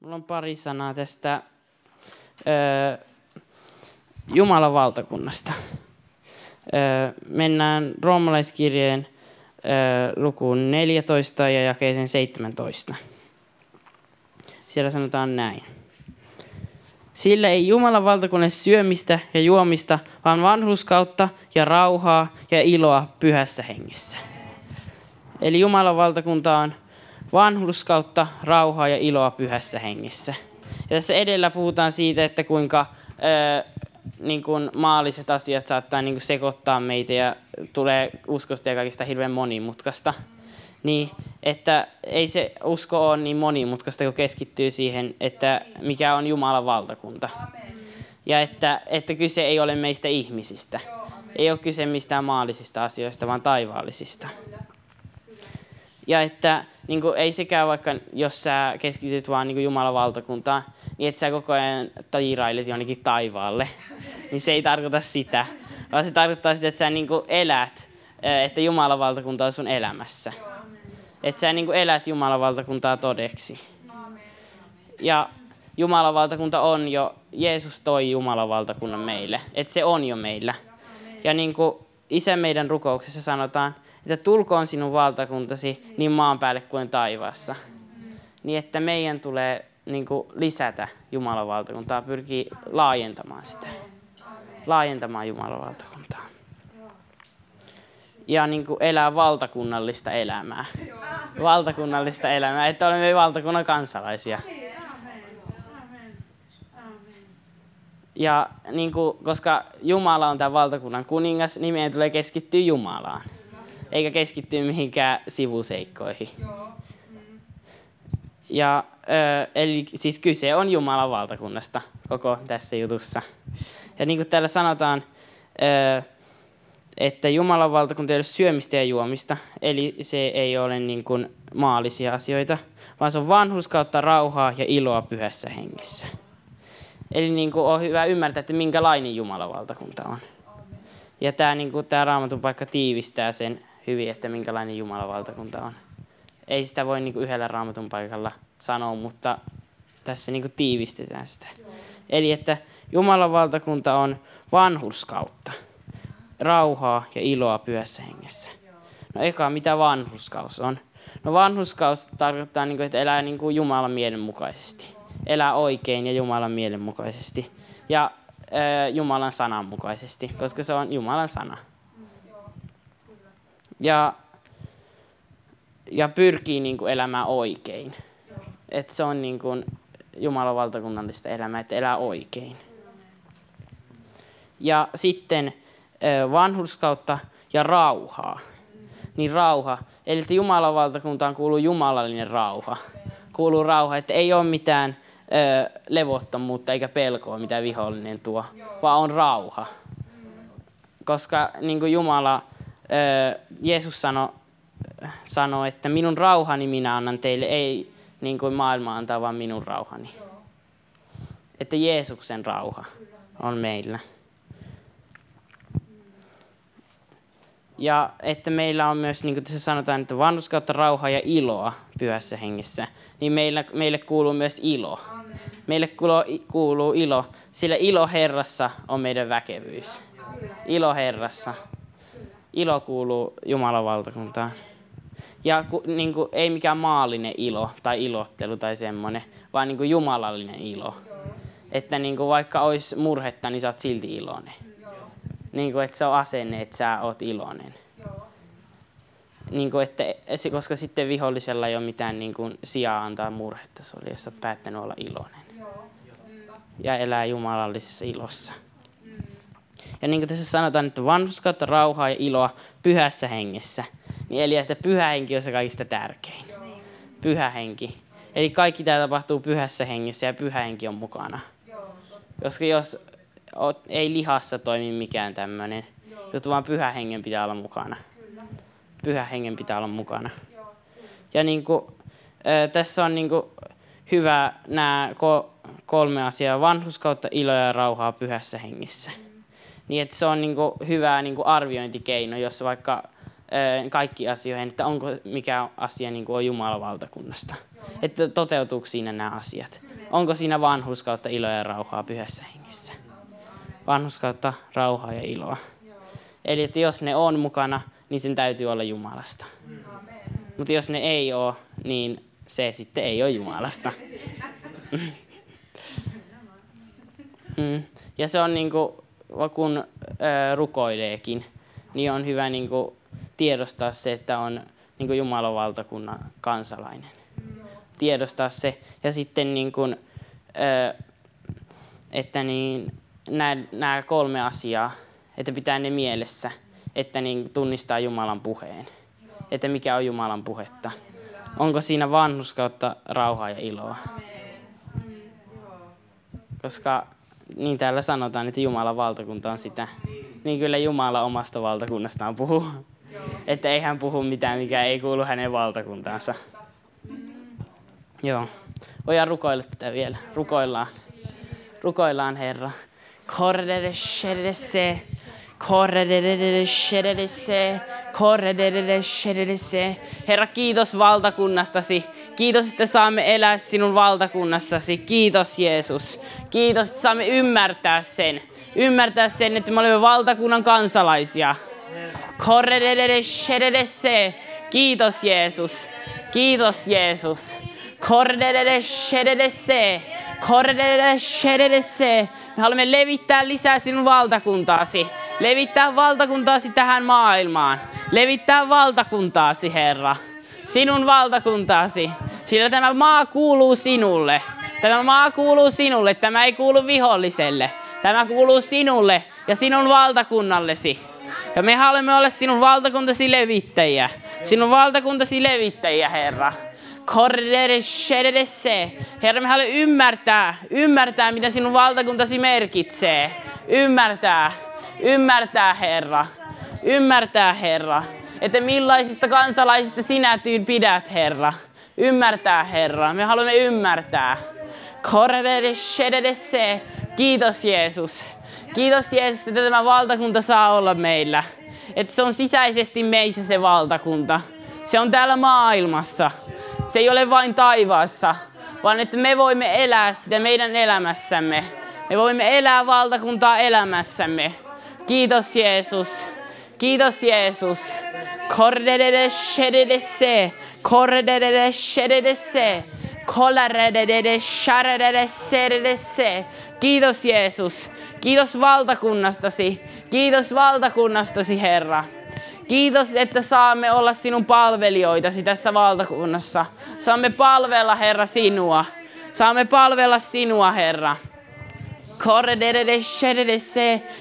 Mulla on pari sanaa tästä ö, Jumalan valtakunnasta. Ö, mennään roomalaiskirjeen ö, lukuun 14 ja jakeeseen 17. Siellä sanotaan näin. Sillä ei Jumalan valtakunnassa syömistä ja juomista, vaan vanhuskautta ja rauhaa ja iloa pyhässä hengessä. Eli Jumalan valtakunta on vanhuskautta, rauhaa ja iloa pyhässä hengessä. Ja tässä edellä puhutaan siitä, että kuinka ää, niin kuin maalliset asiat saattaa niin kuin sekoittaa meitä ja tulee uskosta ja kaikista hirveän monimutkaista. Niin, että ei se usko ole niin monimutkaista, kun keskittyy siihen, että mikä on Jumalan valtakunta. Ja että, että kyse ei ole meistä ihmisistä. Ei ole kyse mistään maallisista asioista, vaan taivaallisista. Ja että niin kuin, ei sekään vaikka, jos sä keskityt vaan niin kuin Jumalan valtakuntaan, niin että sä koko ajan tairailet jonnekin taivaalle. Niin se ei tarkoita sitä, vaan se tarkoittaa sitä, että sä niin kuin elät, että Jumalan valtakunta on sun elämässä. Että sä niin kuin elät Jumalan valtakuntaa todeksi. Ja Jumalan valtakunta on jo, Jeesus toi Jumalan valtakunnan meille. Että se on jo meillä. Ja niin kuin Isä meidän rukouksessa sanotaan, että tulkoon sinun valtakuntasi niin maan päälle kuin taivaassa. Niin että meidän tulee niin kuin, lisätä Jumalan valtakuntaa, pyrkii laajentamaan sitä. Laajentamaan Jumalan valtakuntaa. Ja niin kuin, elää valtakunnallista elämää. Valtakunnallista elämää, että olemme valtakunnan kansalaisia. Ja niin kuin, koska Jumala on tämän valtakunnan kuningas, niin meidän tulee keskittyä Jumalaan eikä keskittyä mihinkään sivuseikkoihin. Ja, eli siis kyse on Jumalan valtakunnasta koko tässä jutussa. Ja niin kuin täällä sanotaan, että Jumalan valtakunta ei ole syömistä ja juomista, eli se ei ole niin kuin maallisia asioita, vaan se on vanhuskautta, rauhaa ja iloa pyhässä hengessä. Eli niin kuin on hyvä ymmärtää, että minkälainen Jumalan valtakunta on. Ja tämä, niin kuin, tämä raamatun paikka tiivistää sen hyvin, että minkälainen Jumalan valtakunta on. Ei sitä voi niin kuin yhdellä raamatun paikalla sanoa, mutta tässä niin kuin tiivistetään sitä. Eli että Jumalan valtakunta on vanhurskautta, rauhaa ja iloa pyhässä hengessä. No eka, mitä vanhurskaus on? No vanhurskaus tarkoittaa, niin kuin, että elää niin kuin Jumalan mielen mukaisesti. Elää oikein ja Jumalan mielen mukaisesti. Ja äh, Jumalan sanan mukaisesti, koska se on Jumalan sana ja, ja pyrkii niin kuin elämään oikein. Että se on niin kuin Jumalan valtakunnallista elämää, että elää oikein. Ja sitten vanhurskautta ja rauhaa. Niin rauha, eli että Jumalan valtakuntaan kuuluu jumalallinen rauha. Kuuluu rauha, että ei ole mitään levottomuutta eikä pelkoa, mitä vihollinen tuo, vaan on rauha. Koska niin kuin Jumala Jeesus sanoi, sano, että minun rauhani minä annan teille, ei niin kuin maailma antaa, vaan minun rauhani. Että Jeesuksen rauha on meillä. Ja että meillä on myös, niin kuin tässä sanotaan, että vanhuskautta, rauha ja iloa pyhässä hengessä, niin meillä, meille kuuluu myös ilo. Meille kuuluu, ilo, sillä ilo Herrassa on meidän väkevyys. Ilo Herrassa ilo kuuluu Jumalan valtakuntaan. Ja ku, niin kuin, ei mikään maallinen ilo tai ilottelu tai semmoinen, vaan niin kuin jumalallinen ilo. Että niin kuin, vaikka olisi murhetta, niin sä oot silti iloinen. Niin kuin, että se on asenne, että sä oot iloinen. Niin kuin, että, koska sitten vihollisella ei ole mitään niin kuin, sijaa antaa murhetta sulle, jos olet päättänyt olla iloinen. Ja elää jumalallisessa ilossa. Ja niin kuin tässä sanotaan, että vanhuskautta, rauhaa ja iloa pyhässä hengessä. Niin eli että pyhä henki on se kaikista tärkein. Pyhä henki. Eli kaikki tämä tapahtuu pyhässä hengessä ja pyhä henki on mukana. Koska jos ei lihassa toimi mikään tämmöinen juttu, vaan pyhä hengen pitää olla mukana. Pyhä hengen pitää olla mukana. Ja niin kuin, tässä on niin kuin hyvä nämä kolme asiaa. Vanhuskautta, iloa ja rauhaa pyhässä hengessä. Niin että se on niin kuin hyvä niin kuin arviointikeino, jos vaikka kaikki asioihin, että onko mikä asia niin kuin on Jumalan valtakunnasta. Että toteutuuko siinä nämä asiat. Onko siinä vanhuskautta, iloa ja rauhaa pyhässä hengissä. Vanhuskautta, rauhaa ja iloa. Eli että jos ne on mukana, niin sen täytyy olla Jumalasta. Mutta jos ne ei ole, niin se sitten ei ole Jumalasta. Mm. Ja se on niin kuin, kun rukoileekin, niin on hyvä niin kuin, tiedostaa se, että on niin kuin Jumalan valtakunnan kansalainen. Tiedostaa se. Ja sitten niin kuin, että niin, nämä kolme asiaa, että pitää ne mielessä, että niin tunnistaa Jumalan puheen. Että mikä on Jumalan puhetta. Onko siinä vanhuskautta, rauhaa ja iloa. Koska niin täällä sanotaan, että Jumalan valtakunta on sitä. Niin kyllä Jumala omasta valtakunnastaan puhuu. Että ei hän puhu mitään, mikä ei kuulu hänen valtakuntaansa. Joo. Voidaan rukoilla tätä vielä. Rukoillaan. Rukoillaan, Herra. Kordere se. Herra, kiitos valtakunnastasi. Kiitos, että saamme elää sinun valtakunnassasi. Kiitos, Jeesus. Kiitos, että saamme ymmärtää sen. Ymmärtää sen, että me olemme valtakunnan kansalaisia. Kiitos, Jeesus. Kiitos, Jeesus. Me haluamme levittää lisää sinun valtakuntaasi. Levittää valtakuntaasi tähän maailmaan. Levittää valtakuntaasi, Herra. Sinun valtakuntaasi. Sillä tämä maa kuuluu sinulle. Tämä maa kuuluu sinulle. Tämä ei kuulu viholliselle. Tämä kuuluu sinulle ja sinun valtakunnallesi. Ja me haluamme olla sinun valtakuntasi levittäjiä. Sinun valtakuntasi levittäjiä, Herra. Herra, me haluamme ymmärtää, ymmärtää, mitä sinun valtakuntasi merkitsee. Ymmärtää, ymmärtää, Herra. Ymmärtää, Herra. Että millaisista kansalaisista sinä tyyn pidät, Herra. Ymmärtää, Herra. Me haluamme ymmärtää. Kiitos, Jeesus. Kiitos, Jeesus, että tämä valtakunta saa olla meillä. Että se on sisäisesti meissä se valtakunta. Se on täällä maailmassa. Se ei ole vain taivaassa, vaan että me voimme elää sitä meidän elämässämme. Me voimme elää valtakuntaa elämässämme. Kiitos Jeesus. Kiitos Jeesus. Kordedede shededese. Kordedede shededese. Kollaredede sharedede sededese. Kiitos Jeesus. Kiitos valtakunnastasi. Kiitos valtakunnastasi Herra. Kiitos, että saamme olla sinun palvelijoitasi tässä valtakunnassa. Saamme palvella, Herra, sinua. Saamme palvella sinua, Herra.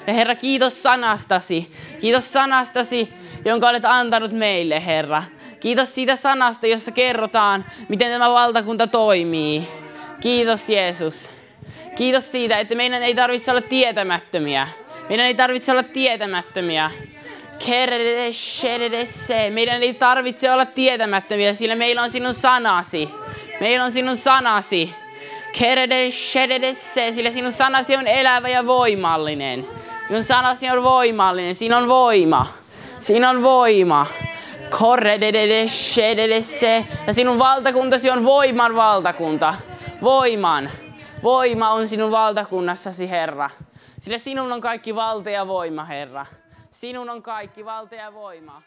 Ja Herra, kiitos sanastasi. Kiitos sanastasi, jonka olet antanut meille, Herra. Kiitos siitä sanasta, jossa kerrotaan, miten tämä valtakunta toimii. Kiitos Jeesus. Kiitos siitä, että meidän ei tarvitse olla tietämättömiä. Meidän ei tarvitse olla tietämättömiä. Meidän ei tarvitse olla tietämättömiä, sillä meillä on sinun sanasi. Meillä on sinun sanasi. Sillä sinun sanasi on elävä ja voimallinen. Sinun sanasi on voimallinen. Siinä on voima. Siinä on voima. Ja sinun valtakuntasi on voiman valtakunta. Voiman. Voima on sinun valtakunnassasi, Herra. Sillä sinun on kaikki valta ja voima, Herra. Sinun on kaikki valta ja voima.